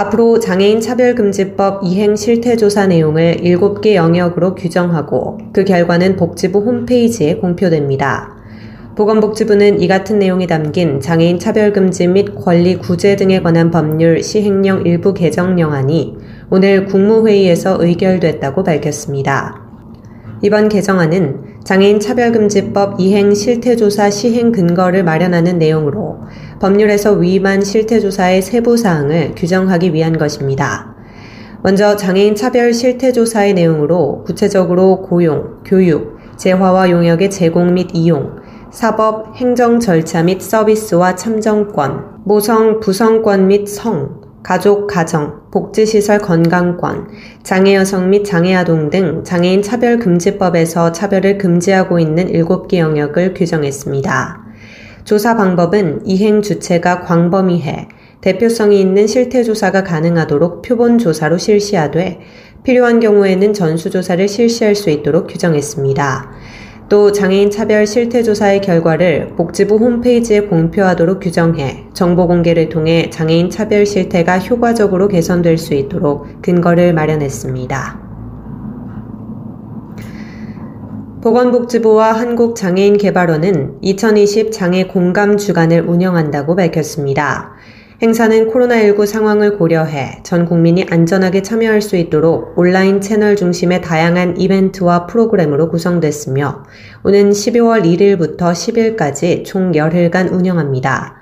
앞으로 장애인 차별금지법 이행 실태조사 내용을 7개 영역으로 규정하고 그 결과는 복지부 홈페이지에 공표됩니다. 보건복지부는 이 같은 내용이 담긴 장애인 차별금지 및 권리 구제 등에 관한 법률 시행령 일부 개정령안이 오늘 국무회의에서 의결됐다고 밝혔습니다. 이번 개정안은 장애인 차별금지법 이행 실태조사 시행 근거를 마련하는 내용으로 법률에서 위임한 실태조사의 세부 사항을 규정하기 위한 것입니다. 먼저 장애인 차별 실태조사의 내용으로 구체적으로 고용, 교육, 재화와 용역의 제공 및 이용, 사법, 행정 절차 및 서비스와 참정권, 모성, 부성권 및 성, 가족, 가정, 복지시설 건강권, 장애 여성 및 장애 아동 등 장애인 차별금지법에서 차별을 금지하고 있는 7개 영역을 규정했습니다. 조사 방법은 이행 주체가 광범위해 대표성이 있는 실태조사가 가능하도록 표본조사로 실시하되 필요한 경우에는 전수조사를 실시할 수 있도록 규정했습니다. 또 장애인 차별 실태 조사의 결과를 복지부 홈페이지에 공표하도록 규정해 정보 공개를 통해 장애인 차별 실태가 효과적으로 개선될 수 있도록 근거를 마련했습니다. 보건복지부와 한국장애인개발원은 2020 장애 공감 주간을 운영한다고 밝혔습니다. 행사는 코로나19 상황을 고려해 전 국민이 안전하게 참여할 수 있도록 온라인 채널 중심의 다양한 이벤트와 프로그램으로 구성됐으며 오는 12월 1일부터 10일까지 총 열흘간 운영합니다.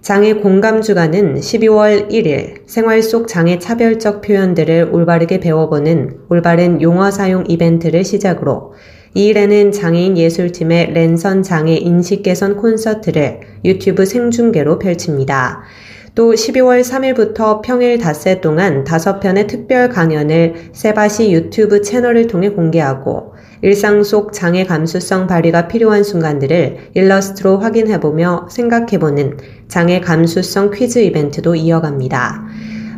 장애 공감 주간은 12월 1일 생활 속 장애 차별적 표현들을 올바르게 배워보는 올바른 용어 사용 이벤트를 시작으로 2일에는 장애인 예술팀의 랜선 장애 인식 개선 콘서트를 유튜브 생중계로 펼칩니다. 또 12월 3일부터 평일 닷새 동안 5편의 특별 강연을 세바시 유튜브 채널을 통해 공개하고 일상 속 장애 감수성 발휘가 필요한 순간들을 일러스트로 확인해보며 생각해보는 장애 감수성 퀴즈 이벤트도 이어갑니다.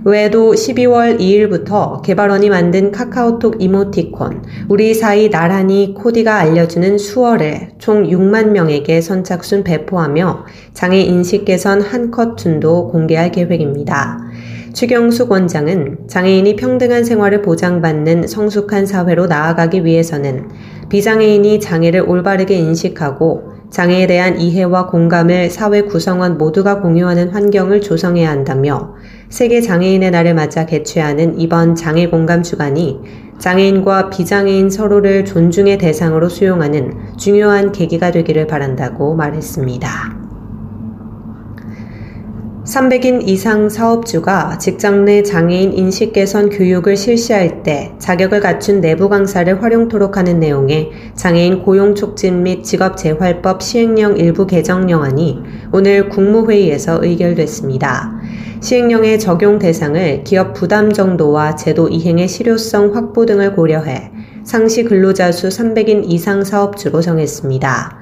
외에도 12월 2일부터 개발원이 만든 카카오톡 이모티콘, 우리 사이 나란히 코디가 알려주는 수어를 총 6만 명에게 선착순 배포하며 장애 인식 개선 한컷 툰도 공개할 계획입니다. 추경숙 원장은 장애인이 평등한 생활을 보장받는 성숙한 사회로 나아가기 위해서는 비장애인이 장애를 올바르게 인식하고 장애에 대한 이해와 공감을 사회 구성원 모두가 공유하는 환경을 조성해야 한다며 세계 장애인의 날을 맞아 개최하는 이번 장애 공감 주간이 장애인과 비장애인 서로를 존중의 대상으로 수용하는 중요한 계기가 되기를 바란다고 말했습니다. 300인 이상 사업주가 직장 내 장애인 인식 개선 교육을 실시할 때 자격을 갖춘 내부 강사를 활용토록 하는 내용의 장애인 고용 촉진 및 직업 재활법 시행령 일부 개정령안이 오늘 국무회의에서 의결됐습니다. 시행령의 적용 대상을 기업 부담 정도와 제도 이행의 실효성 확보 등을 고려해 상시 근로자 수 300인 이상 사업주로 정했습니다.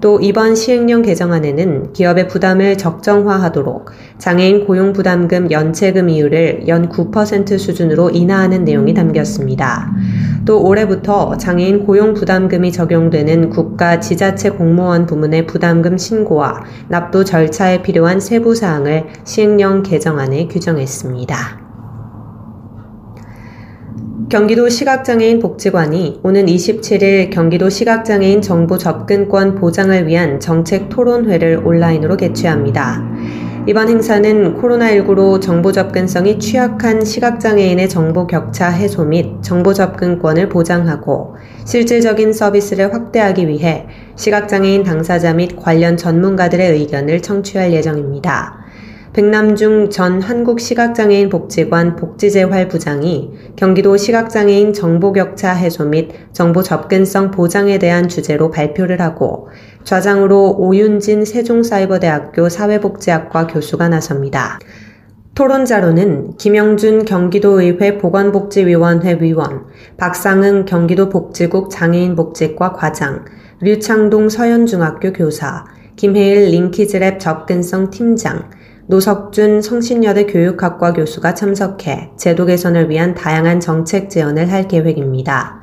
또 이번 시행령 개정안에는 기업의 부담을 적정화하도록 장애인 고용부담금 연체금 이율을 연 9% 수준으로 인하하는 내용이 담겼습니다. 또 올해부터 장애인 고용부담금이 적용되는 국가 지자체 공무원 부문의 부담금 신고와 납부 절차에 필요한 세부 사항을 시행령 개정안에 규정했습니다. 경기도 시각장애인 복지관이 오는 27일 경기도 시각장애인 정보 접근권 보장을 위한 정책 토론회를 온라인으로 개최합니다. 이번 행사는 코로나19로 정보 접근성이 취약한 시각장애인의 정보 격차 해소 및 정보 접근권을 보장하고 실질적인 서비스를 확대하기 위해 시각장애인 당사자 및 관련 전문가들의 의견을 청취할 예정입니다. 백남중 전 한국시각장애인 복지관 복지재활 부장이 경기도 시각장애인 정보격차 해소 및 정보 접근성 보장에 대한 주제로 발표를 하고 좌장으로 오윤진 세종사이버대학교 사회복지학과 교수가 나섭니다. 토론자로는 김영준 경기도의회 보건복지위원회 위원, 박상응 경기도복지국 장애인복지과 과장, 류창동 서현중학교 교사, 김혜일 링키즈랩 접근성 팀장, 노석준 성신여대 교육학과 교수가 참석해 제도 개선을 위한 다양한 정책 제언을 할 계획입니다.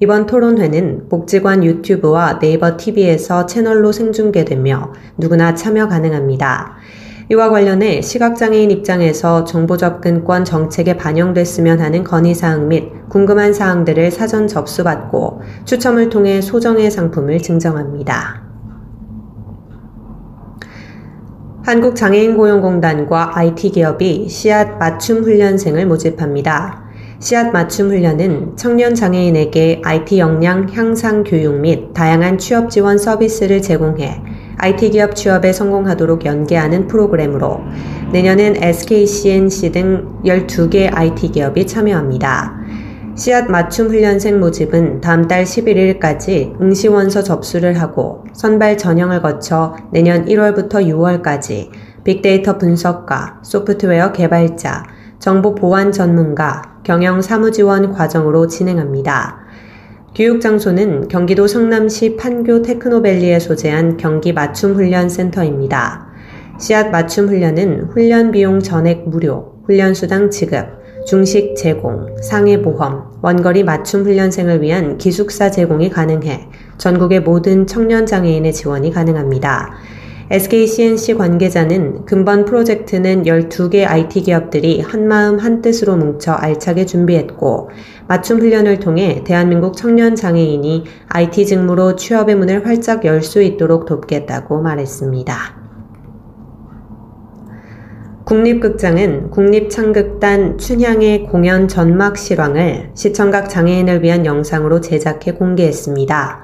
이번 토론회는 복지관 유튜브와 네이버 TV에서 채널로 생중계되며 누구나 참여 가능합니다. 이와 관련해 시각장애인 입장에서 정보 접근권 정책에 반영됐으면 하는 건의사항 및 궁금한 사항들을 사전 접수받고 추첨을 통해 소정의 상품을 증정합니다. 한국장애인고용공단과 IT기업이 씨앗 맞춤 훈련생을 모집합니다. 씨앗 맞춤 훈련은 청년 장애인에게 IT 역량 향상 교육 및 다양한 취업 지원 서비스를 제공해 IT 기업 취업에 성공하도록 연계하는 프로그램으로 내년엔 SKCNC 등 12개 IT 기업이 참여합니다. 씨앗 맞춤 훈련생 모집은 다음 달 11일까지 응시원서 접수를 하고 선발 전형을 거쳐 내년 1월부터 6월까지 빅데이터 분석가, 소프트웨어 개발자, 정보 보안 전문가, 경영 사무 지원 과정으로 진행합니다. 교육 장소는 경기도 성남시 판교 테크노밸리에 소재한 경기 맞춤 훈련 센터입니다. 씨앗 맞춤 훈련은 훈련 비용 전액 무료, 훈련 수당 지급, 중식 제공, 상해보험, 원거리 맞춤 훈련생을 위한 기숙사 제공이 가능해 전국의 모든 청년 장애인의 지원이 가능합니다. SKCNC 관계자는 근본 프로젝트는 12개 IT 기업들이 한마음 한뜻으로 뭉쳐 알차게 준비했고 맞춤 훈련을 통해 대한민국 청년 장애인이 IT 직무로 취업의 문을 활짝 열 수 있도록 돕겠다고 말했습니다. 국립극장은 국립창극단 춘향의 공연 전막 실황을 시청각 장애인을 위한 영상으로 제작해 공개했습니다.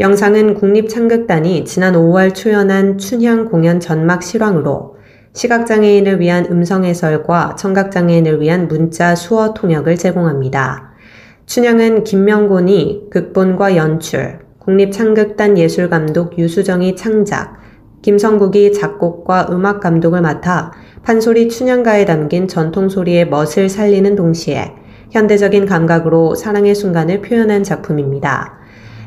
영상은 국립창극단이 지난 5월 초연한 춘향 공연 전막 실황으로 시각장애인을 위한 음성 해설과 청각장애인을 위한 문자 수어 통역을 제공합니다. 춘향은 김명곤이 극본과 연출, 국립창극단 예술감독 유수정이 창작, 김성국이 작곡과 음악 감독을 맡아 판소리 춘향가에 담긴 전통소리의 멋을 살리는 동시에 현대적인 감각으로 사랑의 순간을 표현한 작품입니다.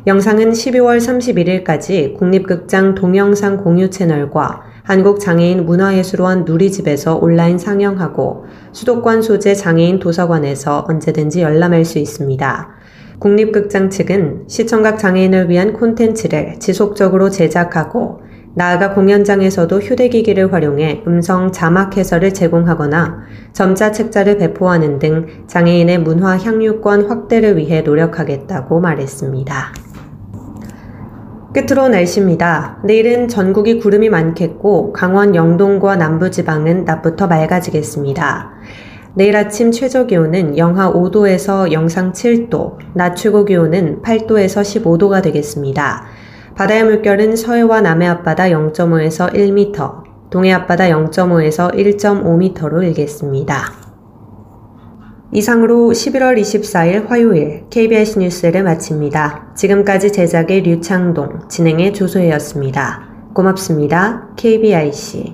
영상은 12월 31일까지 국립극장 동영상 공유 채널과 한국장애인 문화예술원 누리집에서 온라인 상영하고 수도권 소재 장애인 도서관에서 언제든지 열람할 수 있습니다. 국립극장 측은 시청각 장애인을 위한 콘텐츠를 지속적으로 제작하고 나아가 공연장에서도 휴대기기를 활용해 음성 자막 해설을 제공하거나 점자 책자를 배포하는 등 장애인의 문화 향유권 확대를 위해 노력하겠다고 말했습니다. 끝으로 날씨입니다. 내일은 전국이 구름이 많겠고 강원 영동과 남부지방은 낮부터 맑아지겠습니다. 내일 아침 최저 기온은 영하 5도에서 영상 7도, 낮 최고 기온은 8도에서 15도가 되겠습니다. 바다의 물결은 서해와 남해 앞바다 0.5에서 1m, 동해 앞바다 0.5에서 1.5m로 일겠습니다. 이상으로 11월 24일 화요일 KBS 뉴스를 마칩니다. 지금까지 제작의 류창동, 진행의 조소혜였습니다. 고맙습니다. KBIC.